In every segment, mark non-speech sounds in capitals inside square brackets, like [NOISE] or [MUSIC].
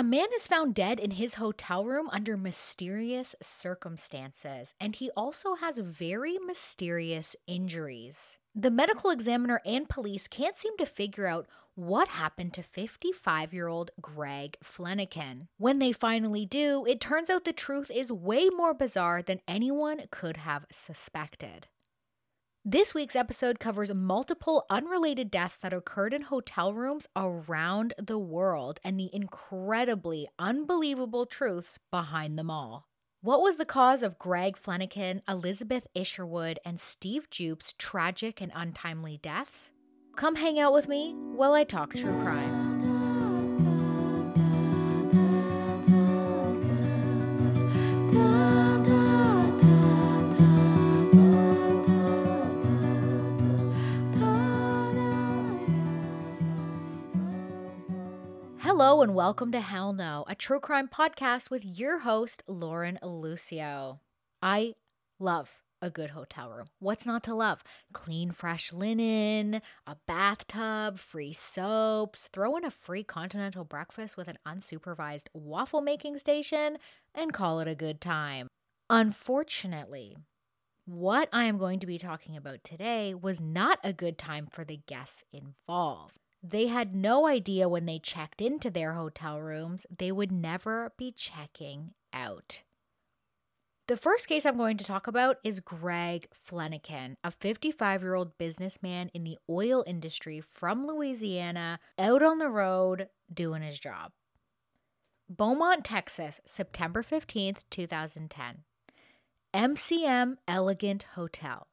A man is found dead in his hotel room under mysterious circumstances, and he also has very mysterious injuries. The medical examiner and police can't seem to figure out what happened to 55 year old Greg Flanagan. When they finally do, it turns out the truth is way more bizarre than anyone could have suspected. This week's episode covers multiple unrelated deaths that occurred in hotel rooms around the world and the incredibly unbelievable truths behind them all. What was the cause of Greg Flanagan, Elizabeth Isherwood, and Steve Jupe's tragic and untimely deaths? Come hang out with me while I talk true crime. And welcome to Hell No, a true crime podcast with your host, Lauren Lucio. I love a good hotel room. What's not to love? Clean, fresh linen, a bathtub, free soaps, throw in a free continental breakfast with an unsupervised waffle making station, and call it a good time. Unfortunately, what I am going to be talking about today was not a good time for the guests involved. They had no idea when they checked into their hotel rooms they would never be checking out. The first case I'm going to talk about is Greg Flanagan, a 55 year old businessman in the oil industry from Louisiana, out on the road doing his job. Beaumont, Texas, September 15th, 2010. MCM Elegant Hotel.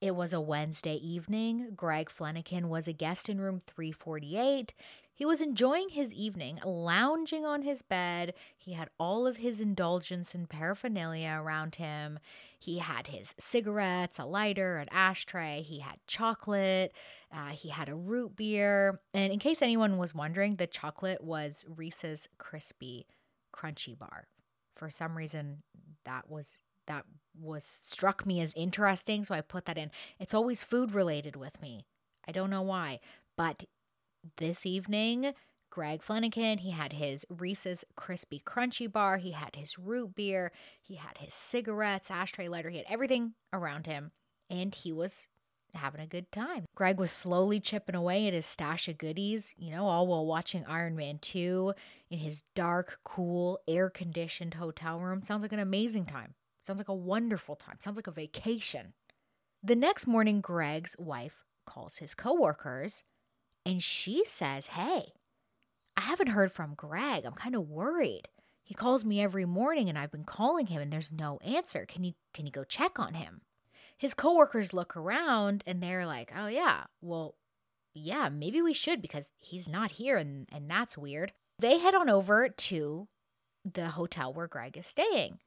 It was a Wednesday evening. Greg Flanagan was a guest in room 348. He was enjoying his evening, lounging on his bed. He had all of his indulgence and paraphernalia around him. He had his cigarettes, a lighter, an ashtray. He had chocolate. Uh, he had a root beer. And in case anyone was wondering, the chocolate was Reese's Crispy Crunchy Bar. For some reason, that was that was struck me as interesting, so I put that in. It's always food related with me. I don't know why, but this evening, Greg Flanagan, he had his Reese's Crispy Crunchy bar, he had his root beer, he had his cigarettes, ashtray lighter, he had everything around him, and he was having a good time. Greg was slowly chipping away at his stash of goodies, you know, all while watching Iron Man 2 in his dark, cool, air conditioned hotel room. Sounds like an amazing time. Sounds like a wonderful time. Sounds like a vacation. The next morning, Greg's wife calls his coworkers and she says, Hey, I haven't heard from Greg. I'm kind of worried. He calls me every morning and I've been calling him and there's no answer. Can you can you go check on him? His coworkers look around and they're like, "Oh yeah. Well, yeah, maybe we should because he's not here and and that's weird." They head on over to the hotel where Greg is staying.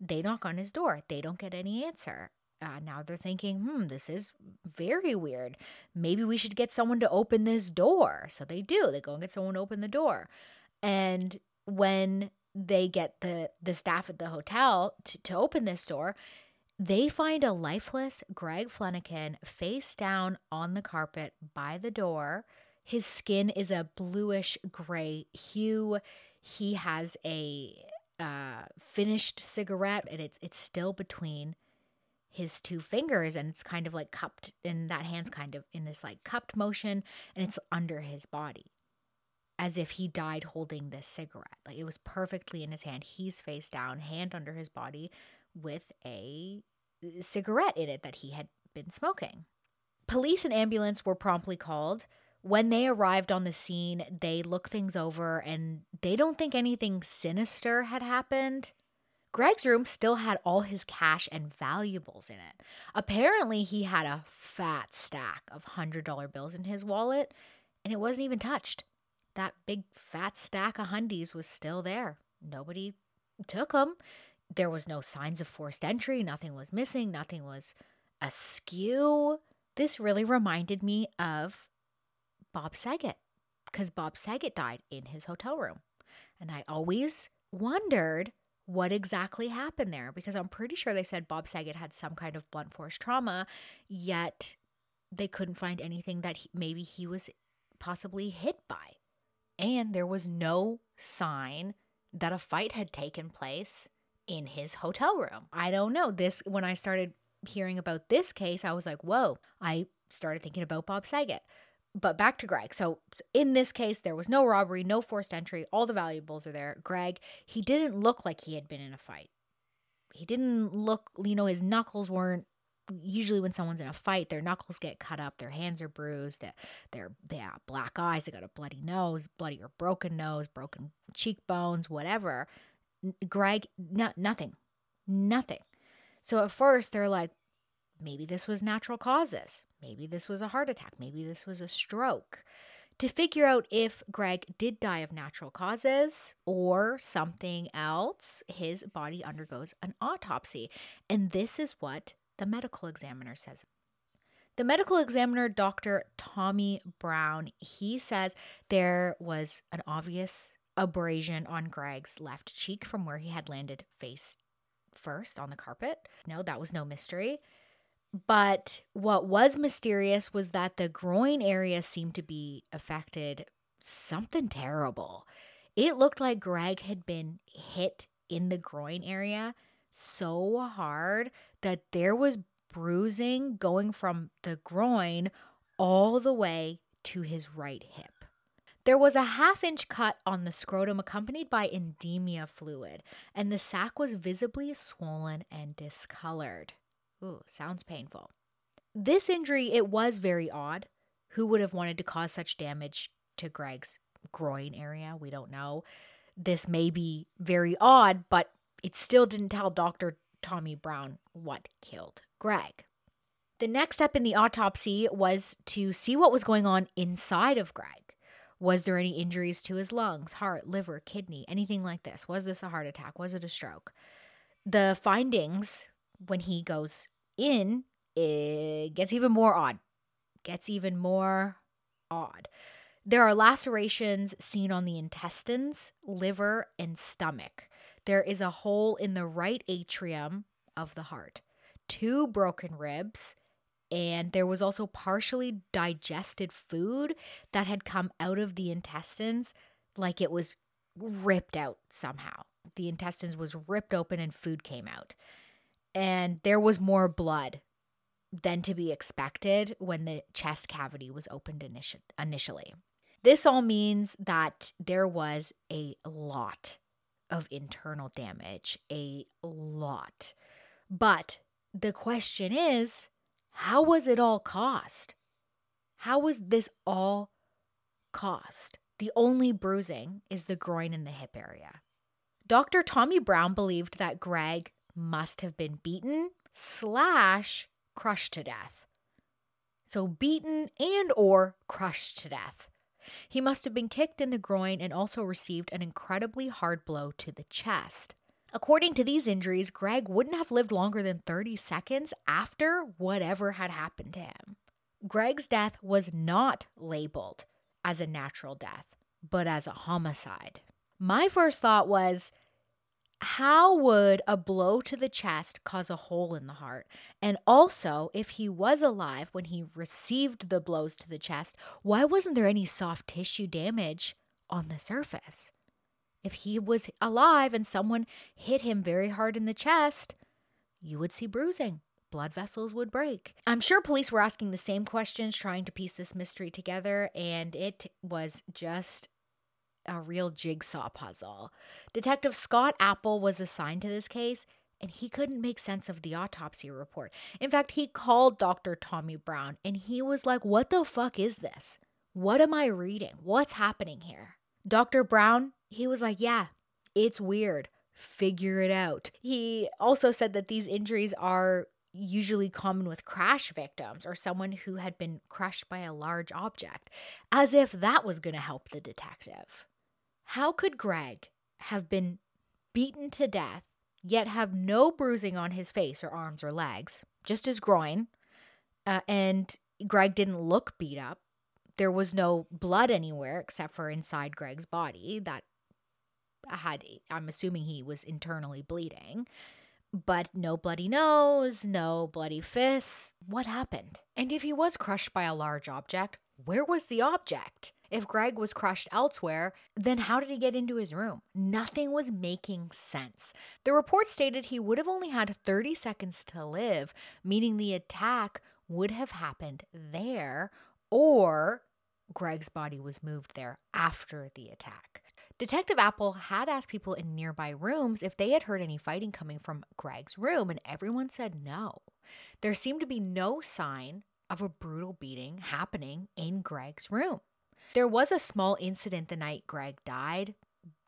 They knock on his door. They don't get any answer. Uh, now they're thinking, hmm, this is very weird. Maybe we should get someone to open this door. So they do. They go and get someone to open the door. And when they get the the staff at the hotel to, to open this door, they find a lifeless Greg Flanagan face down on the carpet by the door. His skin is a bluish gray hue. He has a uh, finished cigarette and it's it's still between his two fingers and it's kind of like cupped and that hand's kind of in this like cupped motion and it's under his body as if he died holding this cigarette. Like it was perfectly in his hand. He's face down hand under his body with a uh, cigarette in it that he had been smoking. Police and ambulance were promptly called when they arrived on the scene, they look things over and they don't think anything sinister had happened. Greg's room still had all his cash and valuables in it. Apparently, he had a fat stack of $100 bills in his wallet and it wasn't even touched. That big fat stack of hundies was still there. Nobody took them. There was no signs of forced entry, nothing was missing, nothing was askew. This really reminded me of Bob Saget because Bob Saget died in his hotel room. And I always wondered what exactly happened there because I'm pretty sure they said Bob Saget had some kind of blunt force trauma, yet they couldn't find anything that he, maybe he was possibly hit by. and there was no sign that a fight had taken place in his hotel room. I don't know. This when I started hearing about this case, I was like, "Whoa." I started thinking about Bob Saget. But back to Greg. So in this case, there was no robbery, no forced entry. All the valuables are there. Greg, he didn't look like he had been in a fight. He didn't look, you know, his knuckles weren't usually when someone's in a fight, their knuckles get cut up, their hands are bruised, they're, they're they have black eyes, they got a bloody nose, bloody or broken nose, broken cheekbones, whatever. Greg, no, nothing, nothing. So at first they're like, maybe this was natural causes, maybe this was a heart attack, maybe this was a stroke. To figure out if Greg did die of natural causes or something else, his body undergoes an autopsy. And this is what the medical examiner says. The medical examiner, Dr. Tommy Brown, he says there was an obvious abrasion on Greg's left cheek from where he had landed face first on the carpet. No, that was no mystery. But what was mysterious was that the groin area seemed to be affected something terrible. It looked like Greg had been hit in the groin area so hard that there was bruising going from the groin all the way to his right hip. There was a half inch cut on the scrotum accompanied by endemia fluid, and the sac was visibly swollen and discolored. Ooh, sounds painful. This injury, it was very odd. Who would have wanted to cause such damage to Greg's groin area? We don't know. This may be very odd, but it still didn't tell Dr. Tommy Brown what killed Greg. The next step in the autopsy was to see what was going on inside of Greg. Was there any injuries to his lungs, heart, liver, kidney, anything like this? Was this a heart attack? Was it a stroke? The findings when he goes in, it gets even more odd. Gets even more odd. There are lacerations seen on the intestines, liver, and stomach. There is a hole in the right atrium of the heart, two broken ribs, and there was also partially digested food that had come out of the intestines like it was ripped out somehow. The intestines was ripped open and food came out. And there was more blood than to be expected when the chest cavity was opened initi- initially. This all means that there was a lot of internal damage, a lot. But the question is, how was it all cost? How was this all cost? The only bruising is the groin and the hip area. Dr. Tommy Brown believed that Greg must have been beaten slash crushed to death. So beaten and or crushed to death. He must have been kicked in the groin and also received an incredibly hard blow to the chest. According to these injuries, Greg wouldn't have lived longer than 30 seconds after whatever had happened to him. Greg's death was not labeled as a natural death, but as a homicide. My first thought was how would a blow to the chest cause a hole in the heart? And also, if he was alive when he received the blows to the chest, why wasn't there any soft tissue damage on the surface? If he was alive and someone hit him very hard in the chest, you would see bruising. Blood vessels would break. I'm sure police were asking the same questions, trying to piece this mystery together, and it was just a real jigsaw puzzle. Detective Scott Apple was assigned to this case, and he couldn't make sense of the autopsy report. In fact, he called Dr. Tommy Brown and he was like, What the fuck is this? What am I reading? What's happening here? Dr. Brown, he was like, Yeah, it's weird. Figure it out. He also said that these injuries are usually common with crash victims or someone who had been crushed by a large object, as if that was going to help the detective. How could Greg have been beaten to death, yet have no bruising on his face or arms or legs, just his groin? Uh, and Greg didn't look beat up. There was no blood anywhere except for inside Greg's body that had, I'm assuming he was internally bleeding but no bloody nose, no bloody fists. What happened? And if he was crushed by a large object, where was the object? If Greg was crushed elsewhere, then how did he get into his room? Nothing was making sense. The report stated he would have only had 30 seconds to live, meaning the attack would have happened there, or Greg's body was moved there after the attack. Detective Apple had asked people in nearby rooms if they had heard any fighting coming from Greg's room, and everyone said no. There seemed to be no sign of a brutal beating happening in Greg's room. There was a small incident the night Greg died,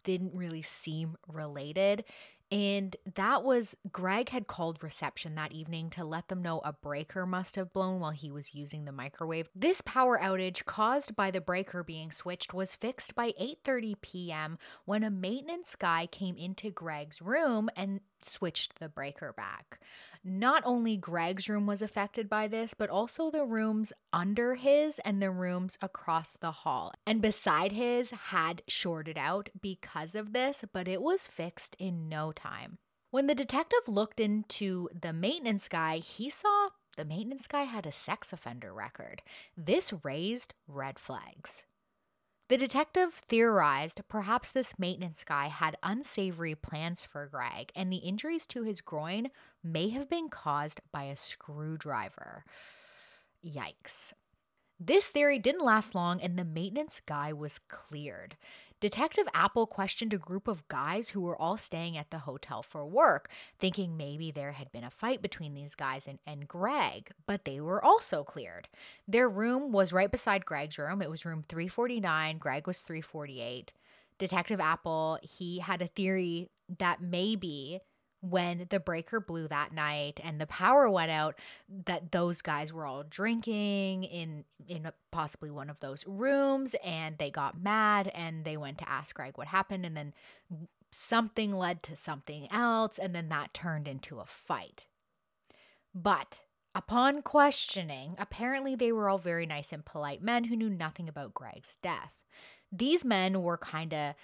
didn't really seem related. And that was Greg had called reception that evening to let them know a breaker must have blown while he was using the microwave. This power outage caused by the breaker being switched was fixed by 8:30 p.m. when a maintenance guy came into Greg's room and switched the breaker back. Not only Greg's room was affected by this, but also the rooms under his and the rooms across the hall. And beside his had shorted out because of this, but it was fixed in no time. When the detective looked into the maintenance guy, he saw the maintenance guy had a sex offender record. This raised red flags. The detective theorized perhaps this maintenance guy had unsavory plans for Greg, and the injuries to his groin may have been caused by a screwdriver. Yikes. This theory didn't last long, and the maintenance guy was cleared. Detective Apple questioned a group of guys who were all staying at the hotel for work, thinking maybe there had been a fight between these guys and, and Greg, but they were also cleared. Their room was right beside Greg's room. It was room 349, Greg was 348. Detective Apple, he had a theory that maybe when the breaker blew that night and the power went out that those guys were all drinking in in possibly one of those rooms and they got mad and they went to ask Greg what happened and then something led to something else and then that turned into a fight. But upon questioning, apparently they were all very nice and polite men who knew nothing about Greg's death. These men were kind of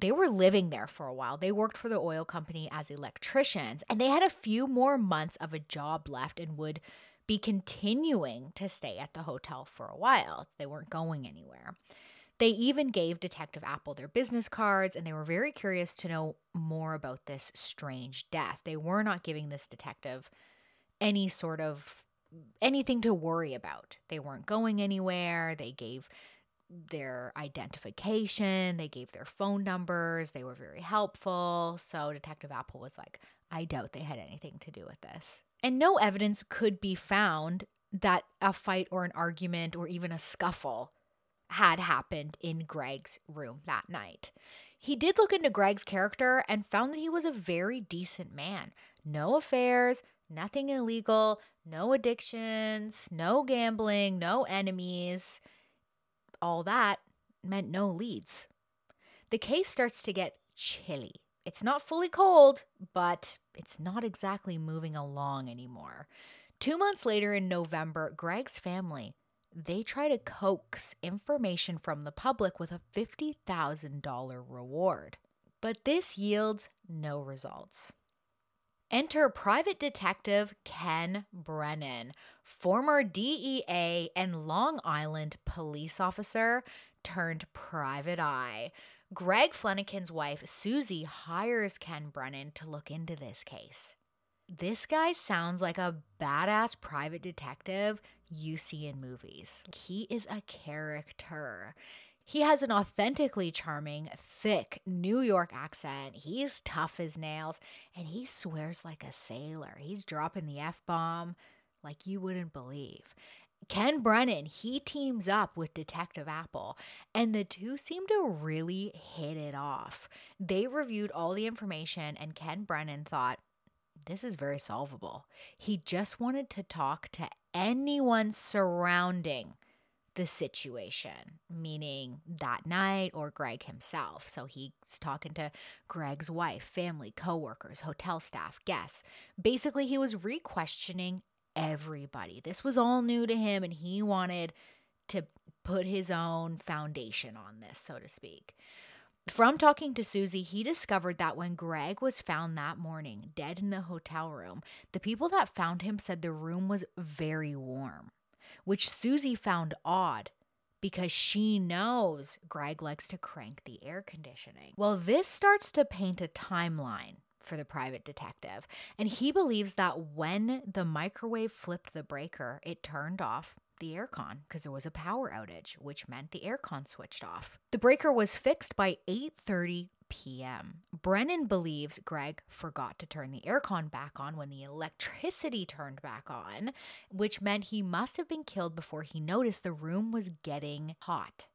they were living there for a while. They worked for the oil company as electricians, and they had a few more months of a job left and would be continuing to stay at the hotel for a while. They weren't going anywhere. They even gave Detective Apple their business cards, and they were very curious to know more about this strange death. They were not giving this detective any sort of anything to worry about. They weren't going anywhere. They gave their identification, they gave their phone numbers, they were very helpful. So Detective Apple was like, I doubt they had anything to do with this. And no evidence could be found that a fight or an argument or even a scuffle had happened in Greg's room that night. He did look into Greg's character and found that he was a very decent man. No affairs, nothing illegal, no addictions, no gambling, no enemies all that meant no leads. The case starts to get chilly. It's not fully cold, but it's not exactly moving along anymore. Two months later in November, Greg's family they try to coax information from the public with a $50,000 reward. But this yields no results. Enter private detective Ken Brennan, former DEA and Long Island police officer turned private eye. Greg Flanagan's wife, Susie, hires Ken Brennan to look into this case. This guy sounds like a badass private detective you see in movies. He is a character. He has an authentically charming, thick New York accent. He's tough as nails and he swears like a sailor. He's dropping the F bomb like you wouldn't believe. Ken Brennan, he teams up with Detective Apple, and the two seem to really hit it off. They reviewed all the information, and Ken Brennan thought, this is very solvable. He just wanted to talk to anyone surrounding the situation, meaning that night or Greg himself. So he's talking to Greg's wife, family, coworkers, hotel staff, guests. Basically, he was re questioning everybody. This was all new to him, and he wanted to put his own foundation on this, so to speak. From talking to Susie, he discovered that when Greg was found that morning, dead in the hotel room, the people that found him said the room was very warm which Susie found odd because she knows Greg likes to crank the air conditioning. Well, this starts to paint a timeline for the private detective, and he believes that when the microwave flipped the breaker, it turned off the aircon because there was a power outage, which meant the aircon switched off. The breaker was fixed by 8:30 p.m. Brennan believes Greg forgot to turn the aircon back on when the electricity turned back on, which meant he must have been killed before he noticed the room was getting hot.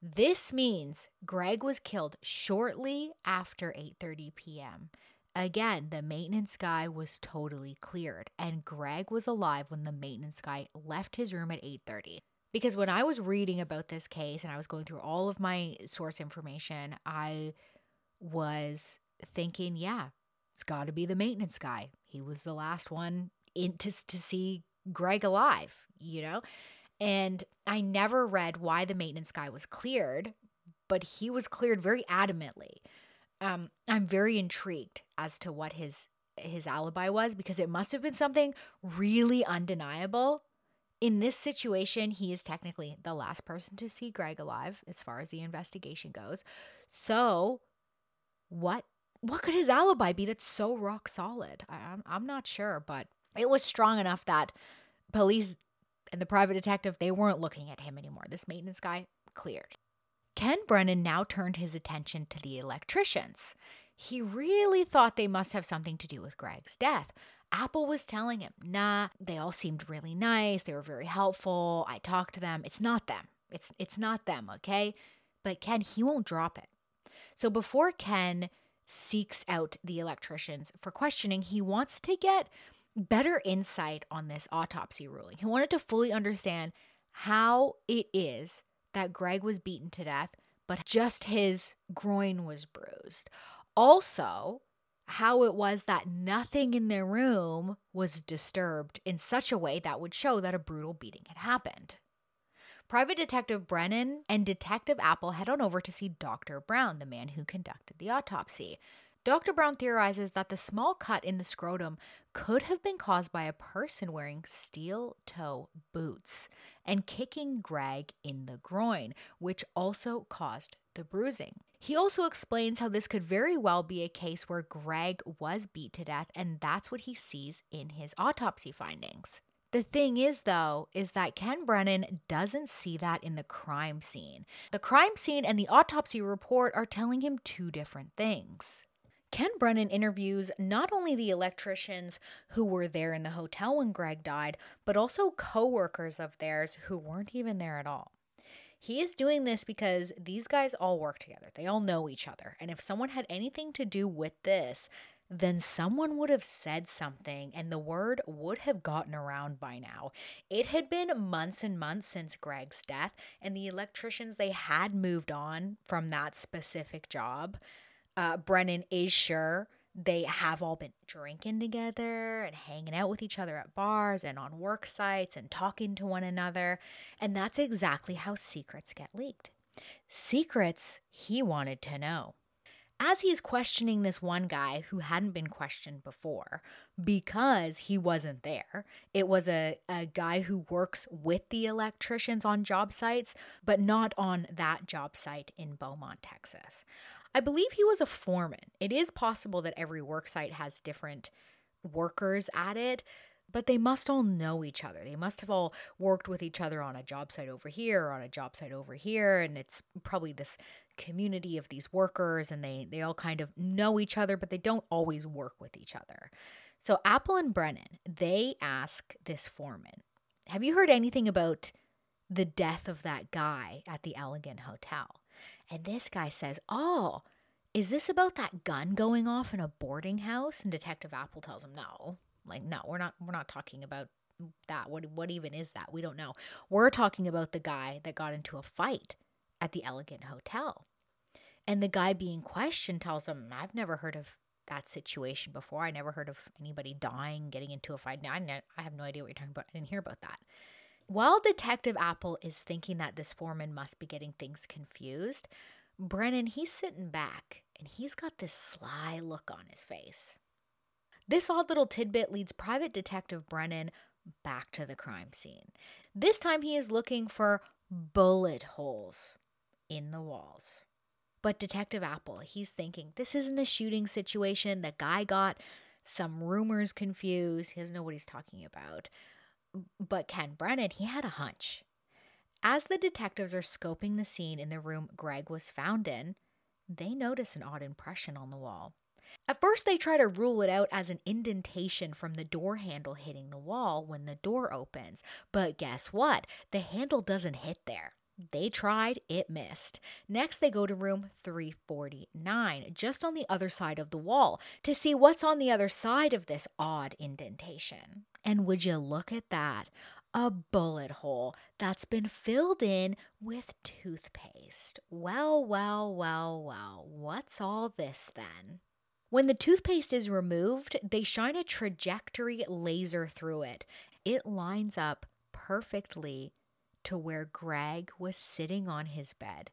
This means Greg was killed shortly after 8:30 p.m. Again, the maintenance guy was totally cleared and Greg was alive when the maintenance guy left his room at 8:30 because when I was reading about this case and I was going through all of my source information, I was thinking, yeah, it's got to be the maintenance guy. He was the last one in to, to see Greg alive, you know? And I never read why the maintenance guy was cleared, but he was cleared very adamantly. Um, I'm very intrigued as to what his his alibi was because it must have been something really undeniable in this situation, he is technically the last person to see Greg alive as far as the investigation goes. So, what what could his alibi be that's so rock solid? I, I'm I'm not sure, but it was strong enough that police and the private detective they weren't looking at him anymore. This maintenance guy cleared. Ken Brennan now turned his attention to the electricians. He really thought they must have something to do with Greg's death. Apple was telling him, nah, they all seemed really nice. They were very helpful. I talked to them. It's not them. It's it's not them, okay? But Ken, he won't drop it. So before Ken seeks out the electricians for questioning, he wants to get better insight on this autopsy ruling. He wanted to fully understand how it is that Greg was beaten to death, but just his groin was bruised. Also, how it was that nothing in their room was disturbed in such a way that would show that a brutal beating had happened. Private Detective Brennan and Detective Apple head on over to see Dr. Brown, the man who conducted the autopsy. Dr. Brown theorizes that the small cut in the scrotum could have been caused by a person wearing steel toe boots and kicking Greg in the groin, which also caused the bruising. He also explains how this could very well be a case where Greg was beat to death, and that's what he sees in his autopsy findings. The thing is, though, is that Ken Brennan doesn't see that in the crime scene. The crime scene and the autopsy report are telling him two different things. Ken Brennan interviews not only the electricians who were there in the hotel when Greg died, but also coworkers of theirs who weren't even there at all. He is doing this because these guys all work together. They all know each other. And if someone had anything to do with this, then someone would have said something and the word would have gotten around by now. It had been months and months since Greg's death, and the electricians they had moved on from that specific job. Uh, Brennan is sure they have all been drinking together and hanging out with each other at bars and on work sites and talking to one another. And that's exactly how secrets get leaked. Secrets he wanted to know. As he's questioning this one guy who hadn't been questioned before because he wasn't there, it was a, a guy who works with the electricians on job sites, but not on that job site in Beaumont, Texas. I believe he was a foreman. It is possible that every worksite has different workers at it, but they must all know each other. They must have all worked with each other on a job site over here or on a job site over here. And it's probably this community of these workers and they, they all kind of know each other, but they don't always work with each other. So Apple and Brennan, they ask this foreman, Have you heard anything about the death of that guy at the Elegant Hotel? And this guy says, Oh, is this about that gun going off in a boarding house? And Detective Apple tells him, No. Like, no, we're not we're not talking about that. What what even is that? We don't know. We're talking about the guy that got into a fight at the Elegant Hotel. And the guy being questioned tells him, I've never heard of that situation before. I never heard of anybody dying, getting into a fight. Now, I have no idea what you're talking about. I didn't hear about that. While Detective Apple is thinking that this foreman must be getting things confused, Brennan, he's sitting back and he's got this sly look on his face. This odd little tidbit leads Private Detective Brennan back to the crime scene. This time he is looking for bullet holes in the walls. But Detective Apple, he's thinking this isn't a shooting situation. The guy got some rumors confused. He doesn't know what he's talking about. But Ken Brennan, he had a hunch. As the detectives are scoping the scene in the room Greg was found in, they notice an odd impression on the wall. At first, they try to rule it out as an indentation from the door handle hitting the wall when the door opens. But guess what? The handle doesn't hit there. They tried, it missed. Next, they go to room 349, just on the other side of the wall, to see what's on the other side of this odd indentation. And would you look at that? A bullet hole that's been filled in with toothpaste. Well, well, well, well, what's all this then? When the toothpaste is removed, they shine a trajectory laser through it. It lines up perfectly to where Greg was sitting on his bed,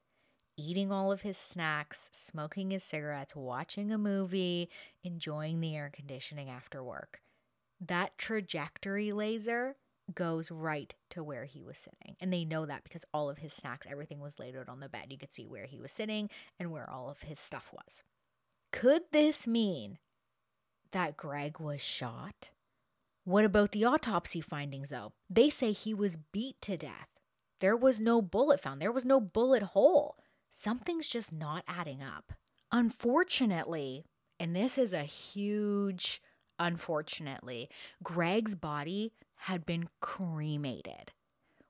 eating all of his snacks, smoking his cigarettes, watching a movie, enjoying the air conditioning after work. That trajectory laser goes right to where he was sitting. And they know that because all of his snacks, everything was laid out on the bed. You could see where he was sitting and where all of his stuff was. Could this mean that Greg was shot? What about the autopsy findings, though? They say he was beat to death. There was no bullet found, there was no bullet hole. Something's just not adding up. Unfortunately, and this is a huge unfortunately, Greg's body had been cremated,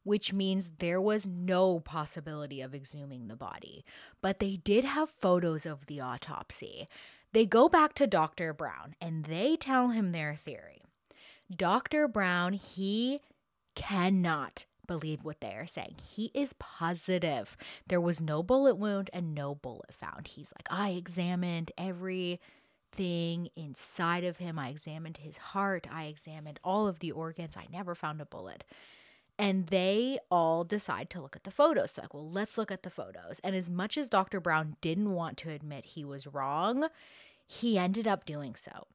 which means there was no possibility of exhuming the body. But they did have photos of the autopsy. They go back to Dr. Brown and they tell him their theory. Dr. Brown, he cannot believe what they are saying. He is positive there was no bullet wound and no bullet found. He's like, I examined every thing inside of him. I examined his heart. I examined all of the organs. I never found a bullet. And they all decide to look at the photos. So like, well, let's look at the photos. And as much as Dr. Brown didn't want to admit he was wrong, he ended up doing so.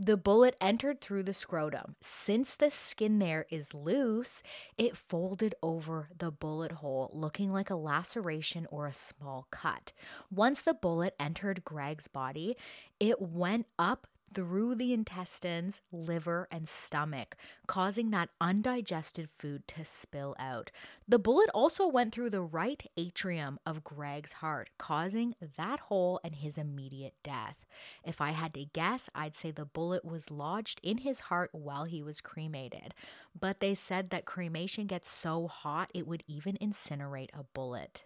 The bullet entered through the scrotum. Since the skin there is loose, it folded over the bullet hole, looking like a laceration or a small cut. Once the bullet entered Greg's body, it went up through the intestines, liver, and stomach, causing that undigested food to spill out. The bullet also went through the right atrium of Greg's heart, causing that hole and his immediate death. If I had to guess, I'd say the bullet was lodged in his heart while he was cremated. But they said that cremation gets so hot it would even incinerate a bullet.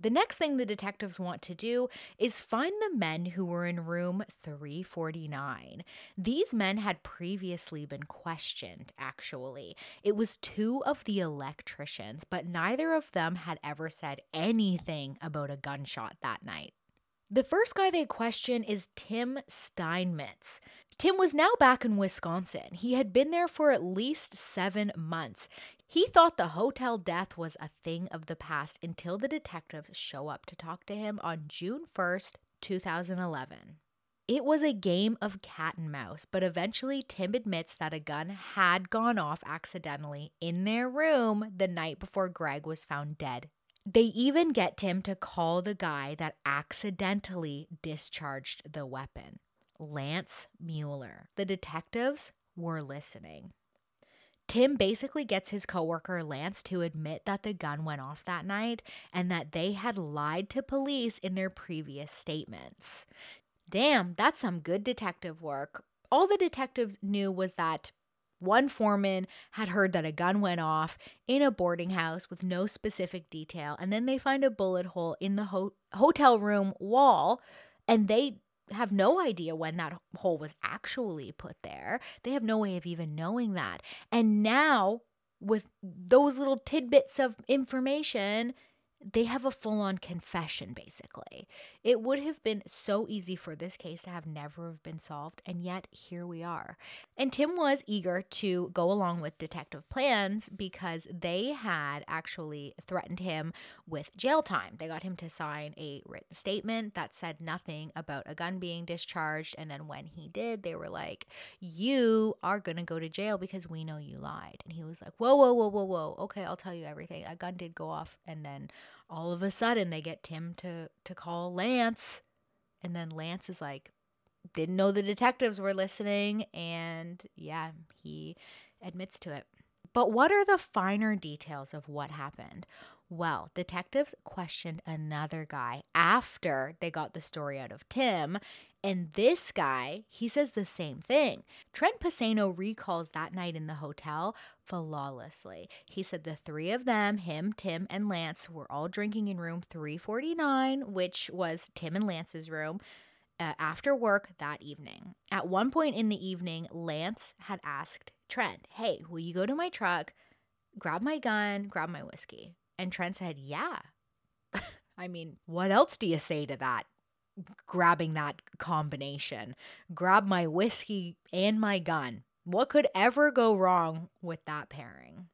The next thing the detectives want to do is find the men who were in room 349. These men had previously been questioned, actually. It was two of the electricians, but neither of them had ever said anything about a gunshot that night. The first guy they question is Tim Steinmetz. Tim was now back in Wisconsin. He had been there for at least seven months. He thought the hotel death was a thing of the past until the detectives show up to talk to him on June 1st, 2011. It was a game of cat and mouse, but eventually Tim admits that a gun had gone off accidentally in their room the night before Greg was found dead. They even get Tim to call the guy that accidentally discharged the weapon Lance Mueller. The detectives were listening. Tim basically gets his coworker Lance to admit that the gun went off that night and that they had lied to police in their previous statements. Damn, that's some good detective work. All the detectives knew was that one foreman had heard that a gun went off in a boarding house with no specific detail, and then they find a bullet hole in the ho- hotel room wall, and they have no idea when that hole was actually put there. They have no way of even knowing that. And now, with those little tidbits of information, they have a full on confession, basically. It would have been so easy for this case to have never have been solved, and yet here we are. And Tim was eager to go along with detective plans because they had actually threatened him with jail time. They got him to sign a written statement that said nothing about a gun being discharged. And then when he did, they were like, You are to go to jail because we know you lied. And he was like, Whoa, whoa, whoa, whoa, whoa. Okay, I'll tell you everything. A gun did go off. And then all of a sudden they get Tim to to call Lance and then Lance is like didn't know the detectives were listening and yeah, he admits to it. But what are the finer details of what happened? Well, detectives questioned another guy after they got the story out of Tim, and this guy, he says the same thing. Trent Pisano recalls that night in the hotel flawlessly. He said the three of them, him, Tim, and Lance, were all drinking in room 349, which was Tim and Lance's room. Uh, after work that evening. At one point in the evening, Lance had asked Trent, Hey, will you go to my truck, grab my gun, grab my whiskey? And Trent said, Yeah. [LAUGHS] I mean, what else do you say to that? Grabbing that combination. Grab my whiskey and my gun. What could ever go wrong with that pairing?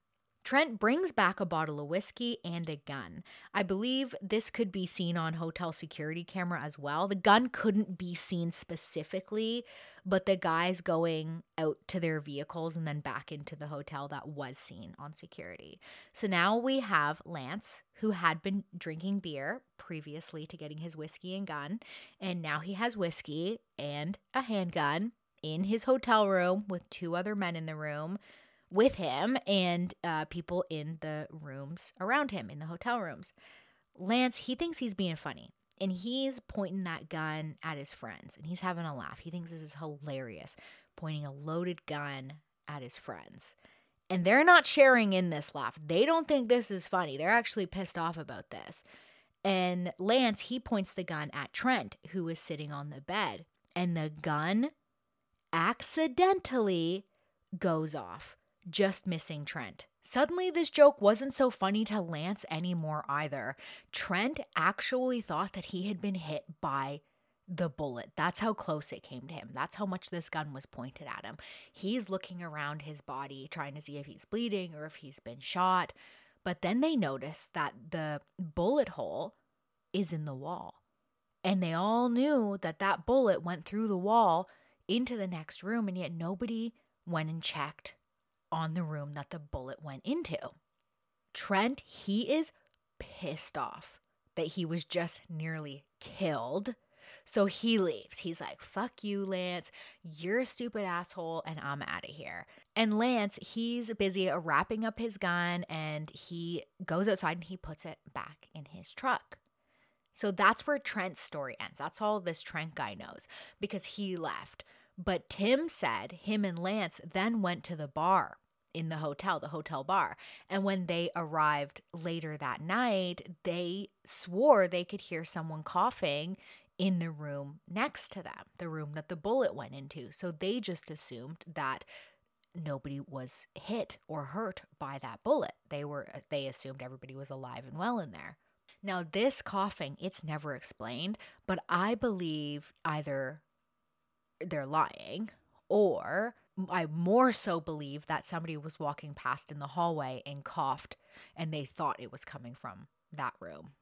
Trent brings back a bottle of whiskey and a gun. I believe this could be seen on hotel security camera as well. The gun couldn't be seen specifically, but the guys going out to their vehicles and then back into the hotel that was seen on security. So now we have Lance, who had been drinking beer previously to getting his whiskey and gun, and now he has whiskey and a handgun in his hotel room with two other men in the room with him and uh, people in the rooms around him, in the hotel rooms. Lance, he thinks he's being funny and he's pointing that gun at his friends and he's having a laugh. He thinks this is hilarious, pointing a loaded gun at his friends. And they're not sharing in this laugh. They don't think this is funny. They're actually pissed off about this. And Lance, he points the gun at Trent, who is sitting on the bed. And the gun accidentally goes off just missing Trent. Suddenly, this joke wasn't so funny to Lance anymore either. Trent actually thought that he had been hit by the bullet. That's how close it came to him. That's how much this gun was pointed at him. He's looking around his body, trying to see if he's bleeding or if he's been shot. But then they notice that the bullet hole is in the wall. And they all knew that that bullet went through the wall into the next room, and yet nobody went and checked on the room that the bullet went into. Trent, he is pissed off that he was just nearly killed. So he leaves. He's like, fuck you, Lance. You're a stupid asshole, and I'm out of here. And Lance, he's busy wrapping up his gun and he goes outside and he puts it back in his truck. So that's where Trent's story ends. That's all this Trent guy knows because he left. But Tim said him and Lance then went to the bar in the hotel, the hotel bar. And when they arrived later that night, they swore they could hear someone coughing in the room next to them, the room that the bullet went into. So they just assumed that nobody was hit or hurt by that bullet. They were uh, they assumed everybody was alive and well in there. Now this coughing, it's never explained, but I believe either they're lying or I more so believe that somebody was walking past in the hallway and coughed and they thought it was coming from that room.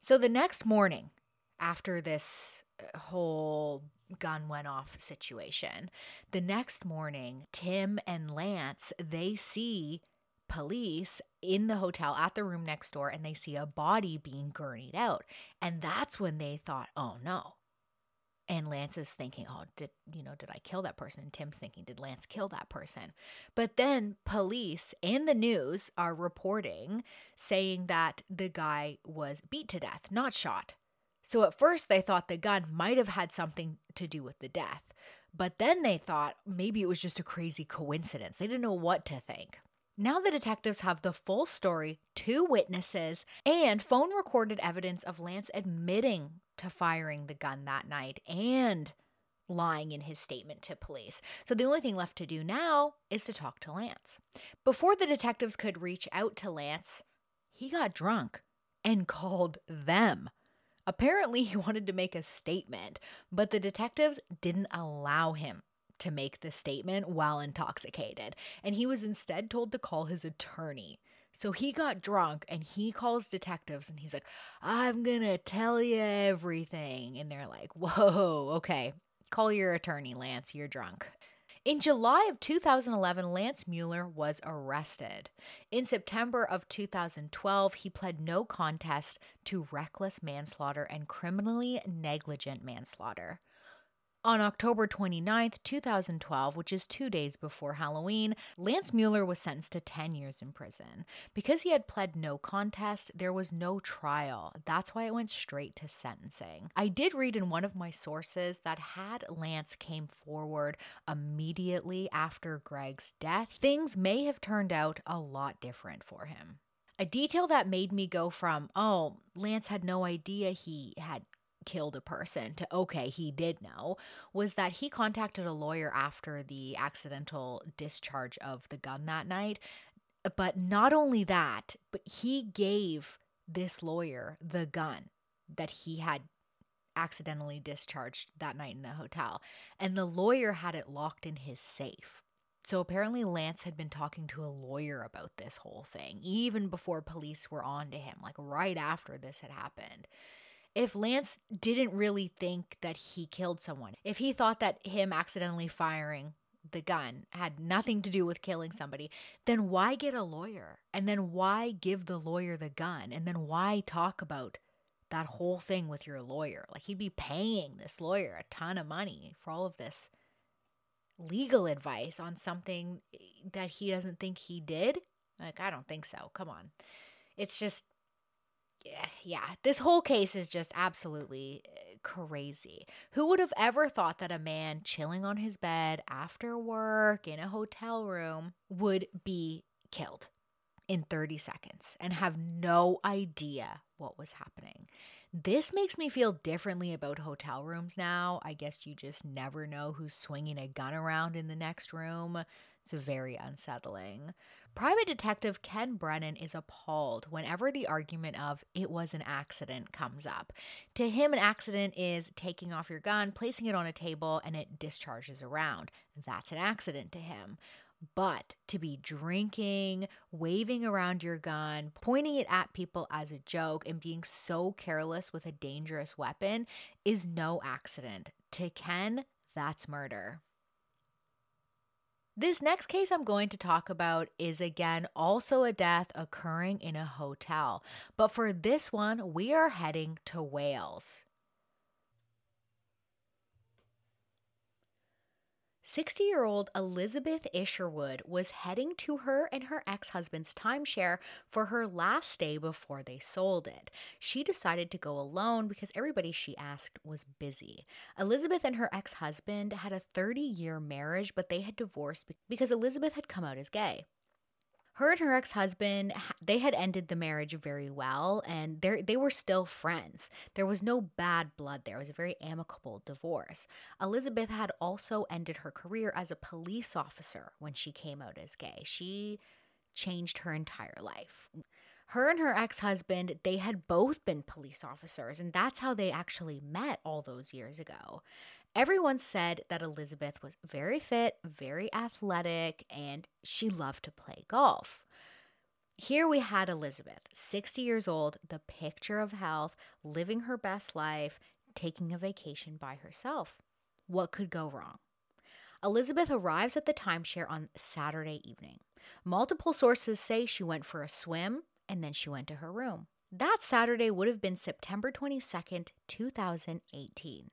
So the next morning, after this uh, whole gun went off situation, the next morning, Tim and Lance, they see police in the hotel at the room next door and they see a body being gurneyed out. And that's when they thought, oh no, and Lance is thinking, oh, did, you know, did I kill that person? And Tim's thinking, did Lance kill that person? But then police and the news are reporting saying that the guy was beat to death, not shot. So at first they thought the gun might have had something to do with the death. But then they thought maybe it was just a crazy coincidence. They didn't know what to think. Now the detectives have the full story, two witnesses, and phone recorded evidence of Lance admitting to firing the gun that night and lying in his statement to police. So the only thing left to do now is to talk to Lance. Before the detectives could reach out to Lance, he got drunk. and [LAUGHS] called them. Apparently, he wanted to make a statement, but the detectives didn't allow him to make the statement while intoxicated, and he was instead told to call his attorney. So he got drunk and he calls detectives and he's like, I'm gonna tell you everything. And they're like, Whoa, okay, call your attorney, Lance, you're drunk. In July of 2011, Lance Mueller was arrested. In September of 2012, he pled no contest to reckless manslaughter and criminally negligent manslaughter. On October 29, 2012, which is two days before Halloween, Lance Mueller was sentenced to 10 years in prison. Because he had pled no contest, there was no trial. That's why it went straight to sentencing. I did read in one of my sources that had Lance came forward immediately after Greg's death, things may have turned out a lot different for him. A detail that made me go from, oh, Lance had no idea he had killed a person to okay, he did know, was that he contacted a lawyer after the accidental discharge of the gun that night. But not only that, but he gave this lawyer the gun that he had accidentally discharged that night in the hotel. And the lawyer had it locked in his safe. So apparently, Lance had been talking to a lawyer about this whole thing, even before police were on to him, like right after this had happened if Lance didn't really think that he killed someone, if he thought that him accidentally firing the gun had nothing to do with killing somebody, then why get a lawyer? And then why give the lawyer the gun? And then why talk about that whole thing with your lawyer? Like he'd be paying this lawyer a ton of money for all of this legal advice on something that he doesn't think he did. Like, I don't think so. Come on. It's just yeah, this whole case is just absolutely eh, crazy. Who would have ever thought that a man chilling on his bed after work in a hotel room would be killed in 30 seconds and have no idea what was happening? This makes me feel differently about hotel rooms now. I guess you just never know who's swinging a gun around in the next room. It's very unsettling. Private Detective Ken Brennan is appalled whenever the argument of it was an accident comes up. To him, an accident is taking off your gun, placing it on a table, and it discharges around. That's an accident to him. But to be drinking, waving around your gun, pointing it at people as a joke, and being so careless with a dangerous weapon is no accident. To Ken, that's murder. This next case I'm going to talk about is again also a death occurring in a hotel. But for this one, we are heading to Wales. 60 year old Elizabeth Isherwood was heading to her and her ex husband's timeshare for her last stay before they sold it. She decided to go alone because everybody she asked was busy. Elizabeth and her ex husband had a 30 year marriage, but they had divorced because Elizabeth had come out as gay her and her ex-husband they had ended the marriage very well and they were still friends. There was no bad blood there. It was a very amicable divorce. Elizabeth had also ended her career as a police officer when she came out as gay. She changed her entire life. Her and her ex-husband they had both been police officers and that's how they actually met all those years ago Everyone said that Elizabeth was very fit, very athletic, and she loved to play golf. Here we had Elizabeth, 60 years old, the picture of health, living her best life, taking a vacation by herself. What could go wrong? Elizabeth arrives at the timeshare on Saturday evening. Multiple sources say she went for a swim and then she went to her room. That Saturday would have been September 22nd, 2018.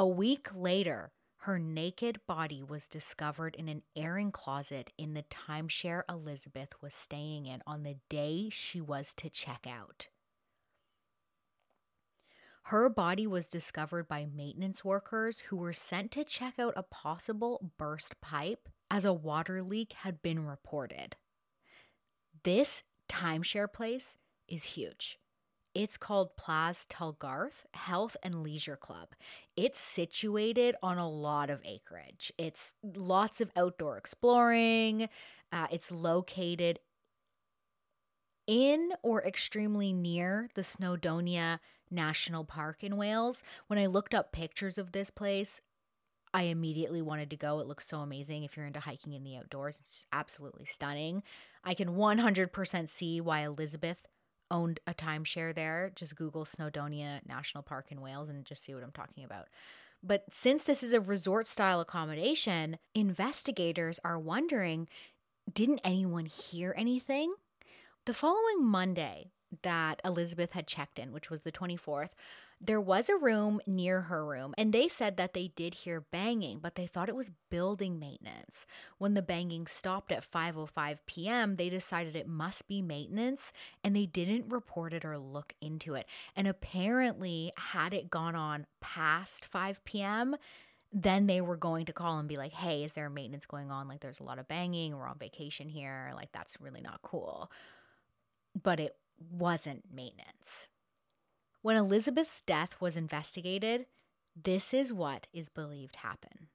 A week later, her naked body was discovered in an airing closet in the timeshare Elizabeth was staying in on the day she was to check out. Her body was discovered by maintenance workers who were sent to check out a possible burst pipe as a water leak had been reported. This timeshare place is huge. It's called Plas Talgarth Health and Leisure Club. It's situated on a lot of acreage. It's lots of outdoor exploring. Uh, it's located in or extremely near the Snowdonia National Park in Wales. When I looked up pictures of this place, I immediately wanted to go. It looks so amazing if you're into hiking in the outdoors. It's just absolutely stunning. I can 100% see why Elizabeth owned a timeshare there. Just Google Snowdonia National Park in Wales and just see what I'm talking about. But since this is a resort style accommodation, investigators are wondering didn't anyone hear anything? The following Monday that Elizabeth had checked in, which was the 24th, there was a room near her room, and they said that they did hear banging, but they thought it was building maintenance. When the banging stopped at 5:05 p.m., they decided it must be maintenance, and they didn't report it or look into it. And apparently, had it gone on past 5 p.m., then they were going to call and be like, "Hey, is there maintenance going on? Like there's a lot of banging, we're on vacation here. Like that's really not cool." But it wasn't maintenance. When Elizabeth's death was investigated, this is what is believed happened.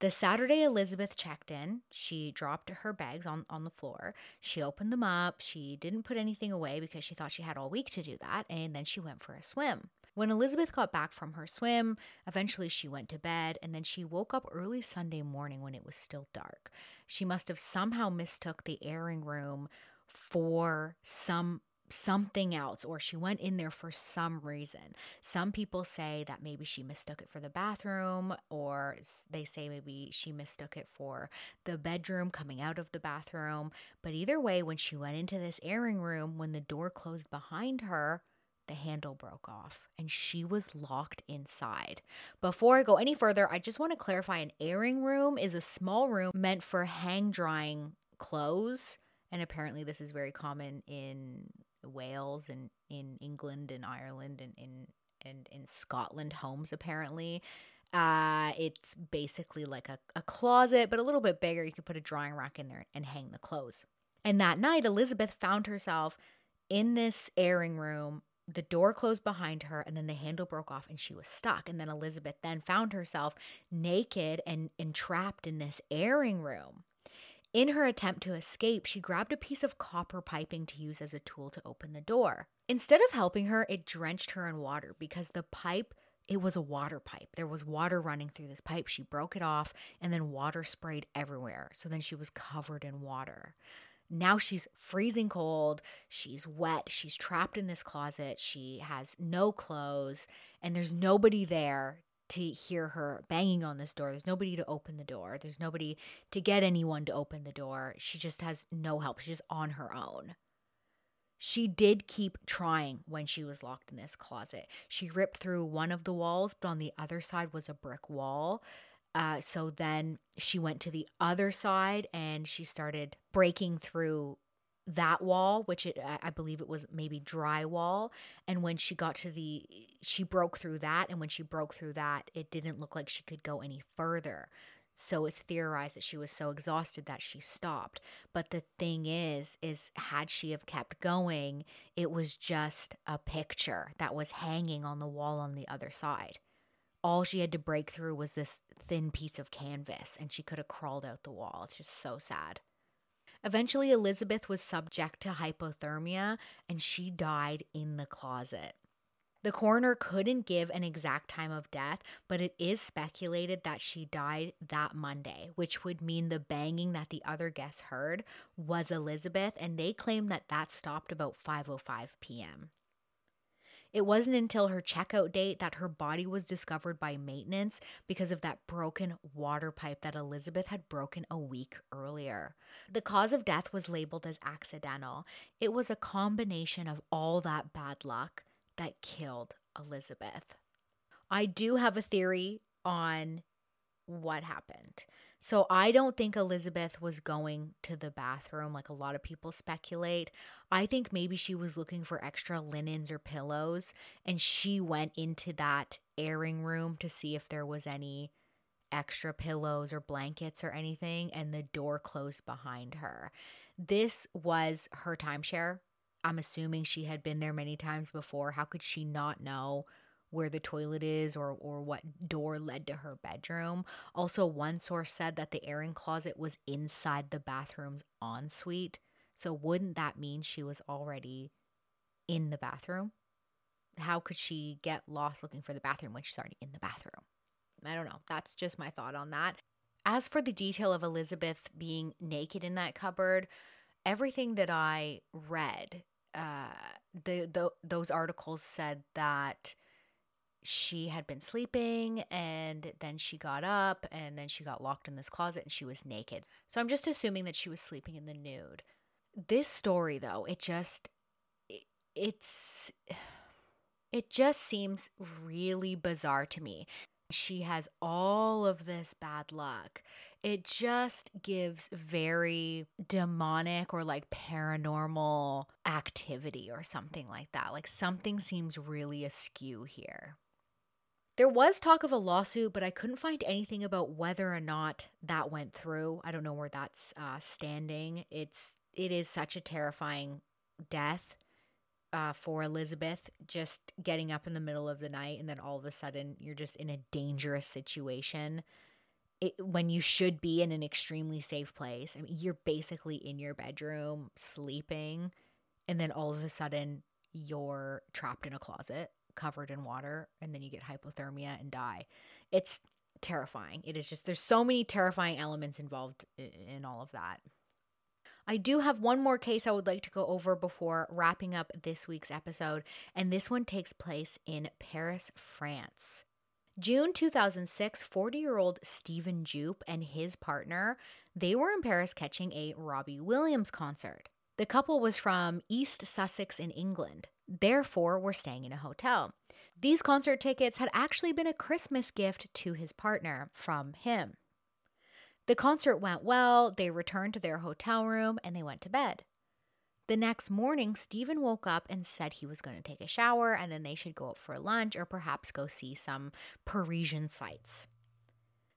The Saturday Elizabeth checked in, she dropped her bags on, on the floor. She opened them up. She didn't put anything away because she thought she had all week to do that. And then she went for a swim. When Elizabeth got back from her swim, eventually she went to bed and then she woke up early Sunday morning when it was still dark. She must have somehow mistook the airing room for some something else or she went in there for some reason. Some people say that maybe she mistook it for the bathroom or they say maybe she mistook it for the bedroom coming out of the bathroom. But either way, when she went into this airing room, when the door closed behind her, the handle broke off and she was locked inside. Before I go any further, I just want to clarify an airing room is a small room meant for hang drying clothes. And apparently, this is very common in Wales and in England and Ireland and in and in Scotland homes apparently. Uh, it's basically like a, a closet, but a little bit bigger. You could put a drying rack in there and hang the clothes. And that night, Elizabeth found herself in this airing room. The door closed behind her, and then the handle broke off, and she was stuck. And then Elizabeth then found herself naked and entrapped in this airing room. In her attempt to escape, she grabbed a piece of copper piping to use as a tool to open the door. Instead of helping her, it drenched her in water because the pipe it was a water pipe. There was water running through this pipe. She broke it off and then water sprayed everywhere. So then she was covered in water. Now she's freezing cold. She's wet. She's trapped in this closet. She has no clothes and there's nobody there to hear her banging on this door. There's nobody to open the door. There's nobody to get anyone to open the door. She just has no help. She's on her own. She did keep trying when she was locked in this closet. She ripped through one of the walls, but on the other side was a brick wall. Uh, so then she went to the other side and she started breaking through that wall, which it, I believe it was maybe drywall. And when she got to the, she broke through that. And when she broke through that, it didn't look like she could go any further. So it's theorized that she was so exhausted that she stopped. But the thing is, is had she have kept going, it was just a picture that was hanging on the wall on the other side. All she had to break through was this thin piece of canvas, and she could have crawled out the wall. It's just so sad. Eventually, Elizabeth was subject to hypothermia and she died in the closet. The coroner couldn't give an exact time of death, but it is speculated that she died that Monday, which would mean the banging that the other guests heard was Elizabeth, and they claim that that stopped about 5:05 p.m. It wasn't until her checkout date that her body was discovered by maintenance because of that broken water pipe that Elizabeth had broken a week earlier. The cause of death was labeled as accidental. It was a combination of all that bad luck that killed Elizabeth. I do have a theory on what happened. So I don't think Elizabeth was going to the bathroom like a lot of people speculate. I think maybe she was looking for extra linens or pillows and she went into that airing room to see if there was any extra pillows or blankets or anything and the door closed behind her. This was her timeshare. I'm assuming she had been there many times before. How could she not know where the toilet is or or what door led to her bedroom. Also, one source said that the airing closet was inside the bathroom's ensuite. So wouldn't that mean she was already in the bathroom? How could she get lost looking for the bathroom when she's already in the bathroom? I don't know. That's just my thought on that. As for the detail of Elizabeth being naked in that cupboard, everything that I read, uh, the, the those articles said that she had been sleeping and then she got up and then she got locked in this closet and she was naked. So I'm just assuming that she was sleeping in the nude. This story though, it just it, it's it just seems really bizarre to me. She has all of this bad luck. It just gives very demonic or like paranormal activity or something like that. Like something seems really askew here. There was talk of a lawsuit, but I couldn't find anything about whether or not that went through. I don't know where that's uh, standing. It's it is such a terrifying death uh, for Elizabeth, just getting up in the middle of the night and then all of a sudden you're just in a dangerous situation. It, when you should be in an extremely safe place. I mean, you're basically in your bedroom sleeping, and then all of a sudden you're trapped in a closet covered in water and then you get hypothermia and die. It's terrifying. It is just, there's so many terrifying elements involved in all of that. I do have one more case I would like to go over before wrapping up this week's episode, and this one takes place in Paris, France. June 2006, 40-year-old Stephen Jupe and his partner, they were in Paris catching a Robbie Williams concert. The couple was from East Sussex in England therefore were staying in a hotel. These concert tickets had actually been a Christmas gift to his partner from him. The concert went well, they returned to their hotel room, and they went to bed. The next morning, Stephen woke up and said he was going to take a shower and then they should go out for lunch or perhaps go see some Parisian sights.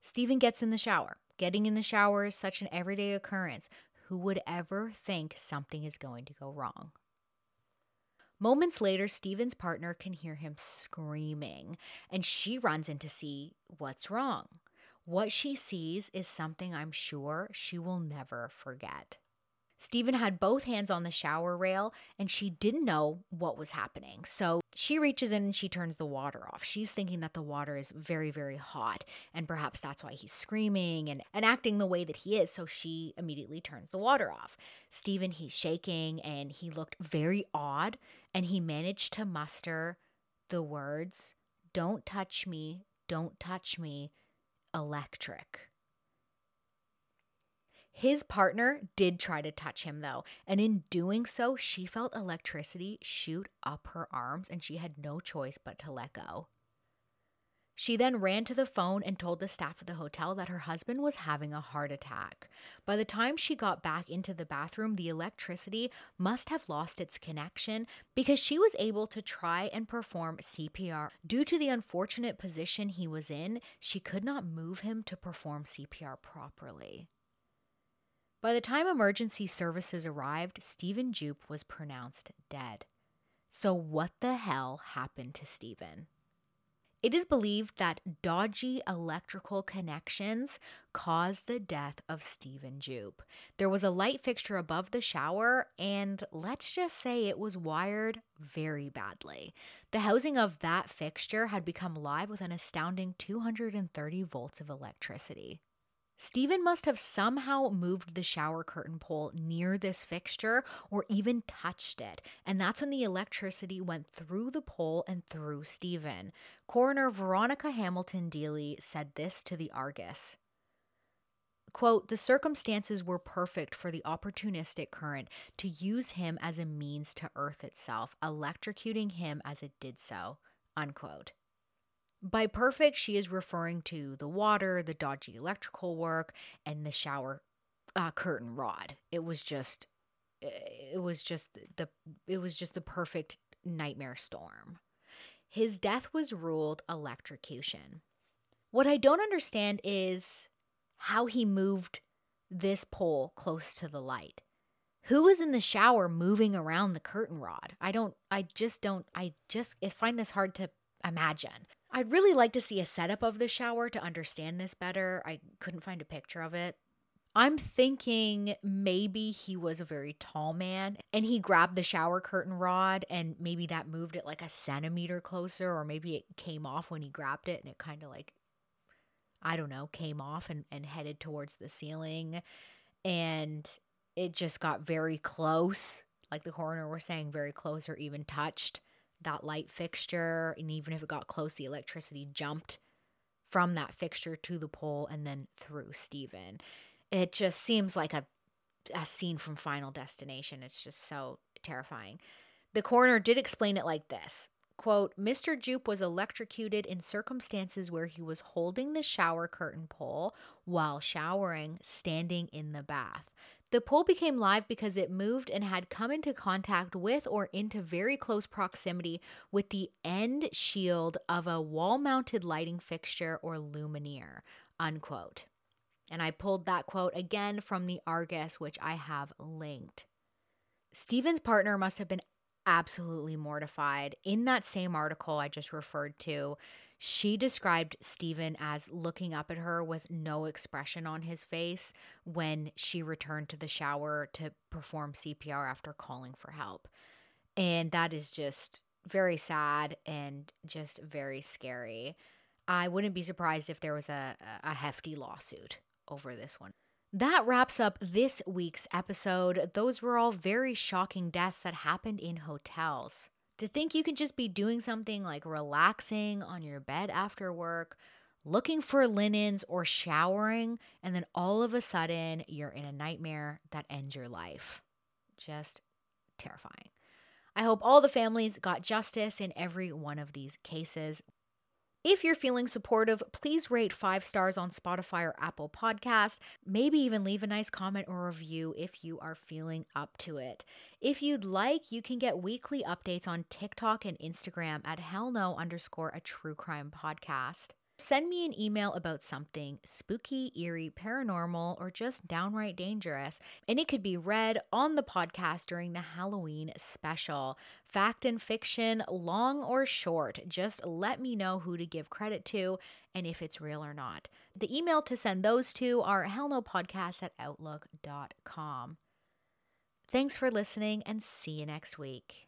Stephen gets in the shower. Getting in the shower is such an everyday occurrence. Who would ever think something is going to go wrong? Moments later, Stephen's partner can hear him screaming, and she runs in to see what's wrong. What she sees is something I'm sure she will never forget. Stephen had both hands on the shower rail and she didn't know what was happening. So she reaches in and she turns the water off. She's thinking that the water is very, very hot and perhaps that's why he's screaming and, and acting the way that he is. So she immediately turns the water off. Stephen, he's shaking and he looked very odd and he managed to muster the words, Don't touch me, don't touch me, electric. His partner did try to touch him though, and in doing so, she felt electricity shoot up her arms and she had no choice but to let go. She then ran to the phone and told the staff of the hotel that her husband was having a heart attack. By the time she got back into the bathroom, the electricity must have lost its connection because she was able to try and perform CPR. Due to the unfortunate position he was in, she could not move him to perform CPR properly. By the time emergency services arrived, Stephen Jupe was pronounced dead. So, what the hell happened to Stephen? It is believed that dodgy electrical connections caused the death of Stephen Jupe. There was a light fixture above the shower, and let's just say it was wired very badly. The housing of that fixture had become live with an astounding 230 volts of electricity. Stephen must have somehow moved the shower curtain pole near this fixture or even touched it, and that's when the electricity went through the pole and through Stephen. Coroner Veronica Hamilton Deeley said this to the Argus. Quote, the circumstances were perfect for the opportunistic current to use him as a means to earth itself, electrocuting him as it did so. Unquote. By perfect, she is referring to the water, the dodgy electrical work, and the shower uh, curtain rod. It was just, it was just the, it was just the perfect nightmare storm. His death was ruled electrocution. What I don't understand is how he moved this pole close to the light. Who was in the shower moving around the curtain rod? I don't, I just don't, I just find this hard to imagine. I'd really like to see a setup of the shower to understand this better. I couldn't find a picture of it. I'm thinking maybe he was a very tall man and he grabbed the shower curtain rod and maybe that moved it like a centimeter closer, or maybe it came off when he grabbed it and it kind of like, I don't know, came off and, and headed towards the ceiling. And it just got very close, like the coroner was saying, very close or even touched that light fixture. And even if it got close, the electricity jumped from that fixture to the pole and then through Stephen it just seems like a a scene from Final Destination. It's just so terrifying. The coroner did explain it like this. Quote, Mr. Jupe was electrocuted in circumstances where he was holding the shower curtain pole while showering, standing in the bath. The pole became live because it moved and had come into contact with or into very close proximity with the end shield of a wall mounted lighting fixture or luminaire. Unquote. And I pulled that quote again from the Argus, which I have linked. Stephen's partner must have been absolutely mortified. In that same article I just referred to, she described Stephen as looking up at her with no expression on his face when she returned to the shower to perform CPR after calling for help. And that is just very sad and just very scary. I wouldn't be surprised if there was a, a hefty lawsuit over this one. That wraps up this week's episode. Those were all very shocking deaths that happened in hotels. To think you can just be doing something like relaxing on your bed after work, looking for linens, or showering, and then all of a sudden you're in a nightmare that ends your life. Just terrifying. I hope all the families got justice in every one of these cases. If you're feeling supportive, please rate five stars on Spotify or Apple Podcast. Maybe even leave a nice comment or review if you are feeling up to it. If you'd like, you can get weekly updates on TikTok and Instagram at hellno underscore a true crime podcast. Send me an email about something spooky, eerie, paranormal, or just downright dangerous, and it could be read on the podcast during the Halloween special. Fact and fiction, long or short, just let me know who to give credit to and if it's real or not. The email to send those to are hellnopodcast at outlook.com. Thanks for listening and see you next week.